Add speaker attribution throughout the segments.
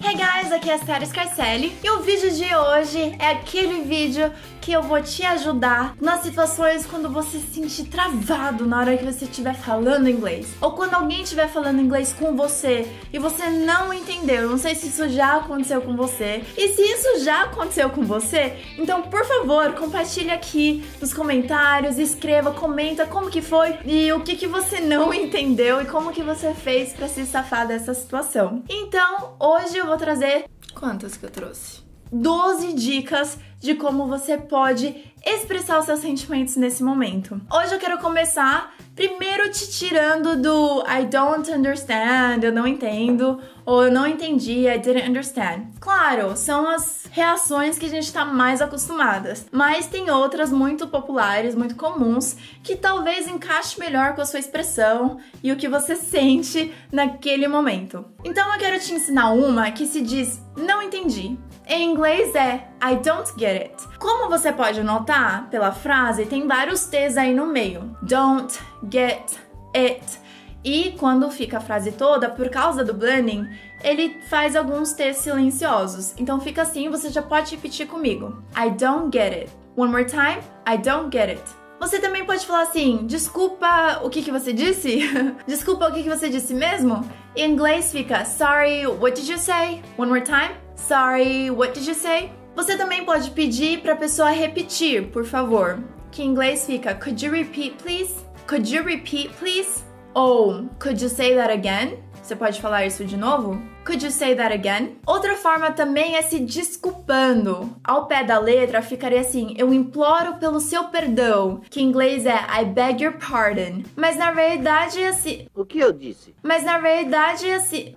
Speaker 1: Hey guys, aqui é a Sarah Scarcelli e o vídeo de hoje é aquele vídeo que eu vou te ajudar nas situações quando você se sentir travado na hora que você estiver falando inglês ou quando alguém estiver falando inglês com você e você não entendeu. Não sei se isso já aconteceu com você. E se isso já aconteceu com você, então por favor, compartilhe aqui nos comentários, escreva, comenta como que foi e o que que você não entendeu e como que você fez para se safar dessa situação. Então, hoje eu vou trazer quantas que eu trouxe? 12 dicas de como você pode expressar os seus sentimentos nesse momento. Hoje eu quero começar primeiro te tirando do I don't understand, eu não entendo, ou eu não entendi, I didn't understand. Claro, são as reações que a gente está mais acostumadas, mas tem outras muito populares, muito comuns, que talvez encaixe melhor com a sua expressão e o que você sente naquele momento. Então eu quero te ensinar uma que se diz não entendi. Em inglês é I don't get it. Como você pode notar pela frase, tem vários T's aí no meio. Don't get it. E quando fica a frase toda, por causa do blending, ele faz alguns T's silenciosos. Então fica assim, você já pode repetir comigo. I don't get it. One more time. I don't get it. Você também pode falar assim: desculpa, o que, que você disse? desculpa, o que, que você disse mesmo? Em inglês fica Sorry, what did you say? One more time. Sorry, what did you say? Você também pode pedir para a pessoa repetir, por favor. Que em inglês fica Could you repeat, please? Could you repeat, please? Ou Could you say that again? Você pode falar isso de novo? Could you say that again? Outra forma também é se desculpando. Ao pé da letra ficaria assim: Eu imploro pelo seu perdão, que em inglês é I beg your pardon. Mas na verdade é assim.
Speaker 2: O que eu disse?
Speaker 1: Mas na verdade é assim.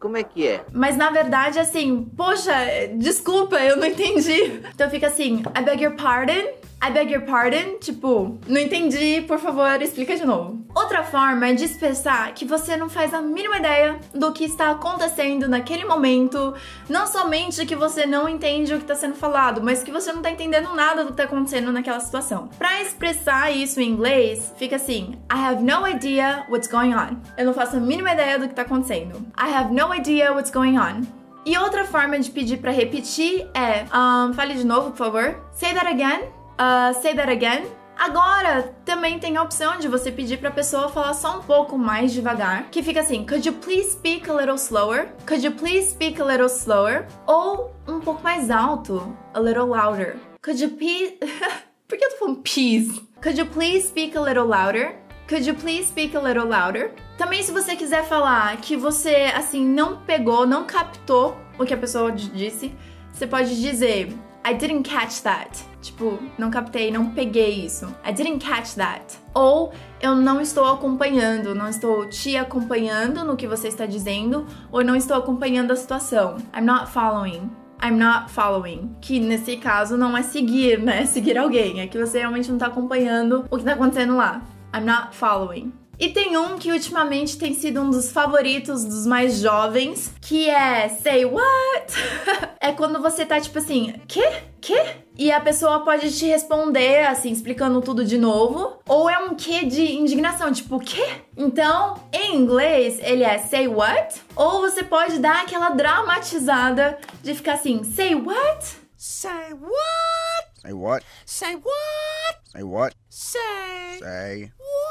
Speaker 2: Como é que é?
Speaker 1: Mas na verdade, assim, poxa, desculpa, eu não entendi. Então fica assim, I beg your pardon. I beg your pardon, tipo, não entendi, por favor, explica de novo. Outra forma é de expressar que você não faz a mínima ideia do que está acontecendo naquele momento, não somente que você não entende o que está sendo falado, mas que você não está entendendo nada do que está acontecendo naquela situação. Para expressar isso em inglês, fica assim: I have no idea what's going on. Eu não faço a mínima ideia do que está acontecendo. I have no idea what's going on. E outra forma de pedir para repetir é, um, fale de novo, por favor. Say that again. Uh, say that again. Agora, também tem a opção de você pedir para a pessoa falar só um pouco mais devagar, que fica assim: Could you please speak a little slower? Could you please speak a little slower? Ou um pouco mais alto, a little louder. Could you please. Por que eu tô falando please? Could you please speak a little louder? Could you please speak a little louder? Também, se você quiser falar que você, assim, não pegou, não captou o que a pessoa disse, você pode dizer I didn't catch that. Tipo, não captei, não peguei isso. I didn't catch that. Ou eu não estou acompanhando, não estou te acompanhando no que você está dizendo, ou não estou acompanhando a situação. I'm not following. I'm not following. Que nesse caso não é seguir, né? Seguir alguém. É que você realmente não tá acompanhando o que tá acontecendo lá. I'm not following. E tem um que ultimamente tem sido um dos favoritos dos mais jovens, que é say what? é quando você tá tipo assim, que? Que? E a pessoa pode te responder assim, explicando tudo de novo, ou é um que de indignação, tipo, que? Então, em inglês, ele é say what? Ou você pode dar aquela dramatizada de ficar assim, say what?
Speaker 3: Say what?
Speaker 4: Say what?
Speaker 3: Say what?
Speaker 4: Say what?
Speaker 3: Say.
Speaker 4: Say
Speaker 3: What?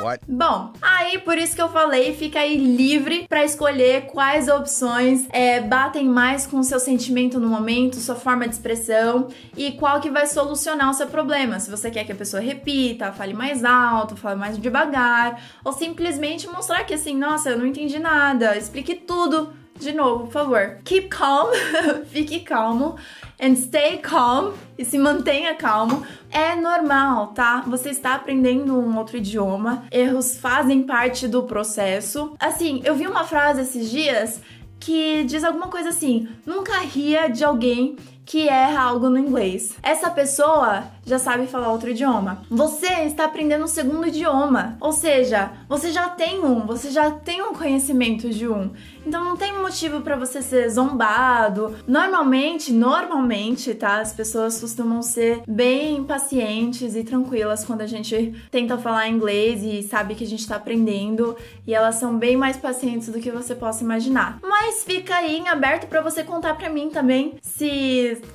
Speaker 4: What?
Speaker 1: Bom, aí por isso que eu falei, fica aí livre para escolher quais opções é, batem mais com o seu sentimento no momento, sua forma de expressão e qual que vai solucionar o seu problema. Se você quer que a pessoa repita, fale mais alto, fale mais devagar, ou simplesmente mostrar que assim, nossa, eu não entendi nada, explique tudo de novo, por favor. Keep calm, fique calmo and stay calm e se mantenha calmo. É normal, tá? Você está aprendendo um outro idioma, erros fazem parte do processo. Assim, eu vi uma frase esses dias que diz alguma coisa assim: nunca ria de alguém que erra algo no inglês. Essa pessoa já sabe falar outro idioma. Você está aprendendo um segundo idioma, ou seja, você já tem um, você já tem um conhecimento de um. Então não tem motivo para você ser zombado. Normalmente, normalmente, tá? As pessoas costumam ser bem pacientes e tranquilas quando a gente tenta falar inglês e sabe que a gente tá aprendendo, e elas são bem mais pacientes do que você possa imaginar. Mas fica aí em aberto para você contar para mim também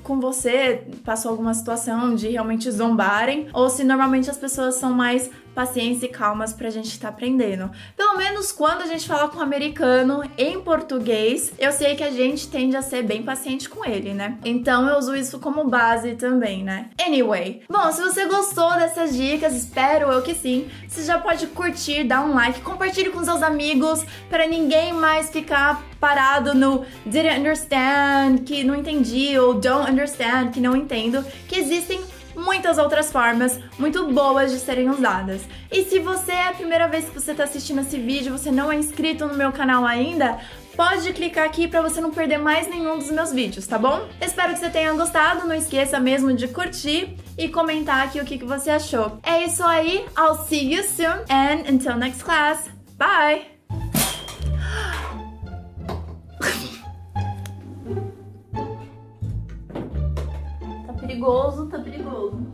Speaker 1: com você passou alguma situação de realmente zombarem ou se normalmente as pessoas são mais paciência e calmas pra gente estar tá aprendendo. Pelo menos quando a gente fala com um americano em português, eu sei que a gente tende a ser bem paciente com ele, né? Então eu uso isso como base também, né? Anyway, bom, se você gostou dessas dicas, espero eu que sim, você já pode curtir, dar um like, compartilhe com seus amigos para ninguém mais ficar parado no didn't understand, que não entendi, ou don't understand, que não entendo, que existem muitas outras formas muito boas de serem usadas. E se você é a primeira vez que você está assistindo esse vídeo, você não é inscrito no meu canal ainda, pode clicar aqui para você não perder mais nenhum dos meus vídeos, tá bom? Espero que você tenha gostado, não esqueça mesmo de curtir e comentar aqui o que, que você achou. É isso aí, I'll see you soon and until next class, bye! Perigoso, tá perigoso.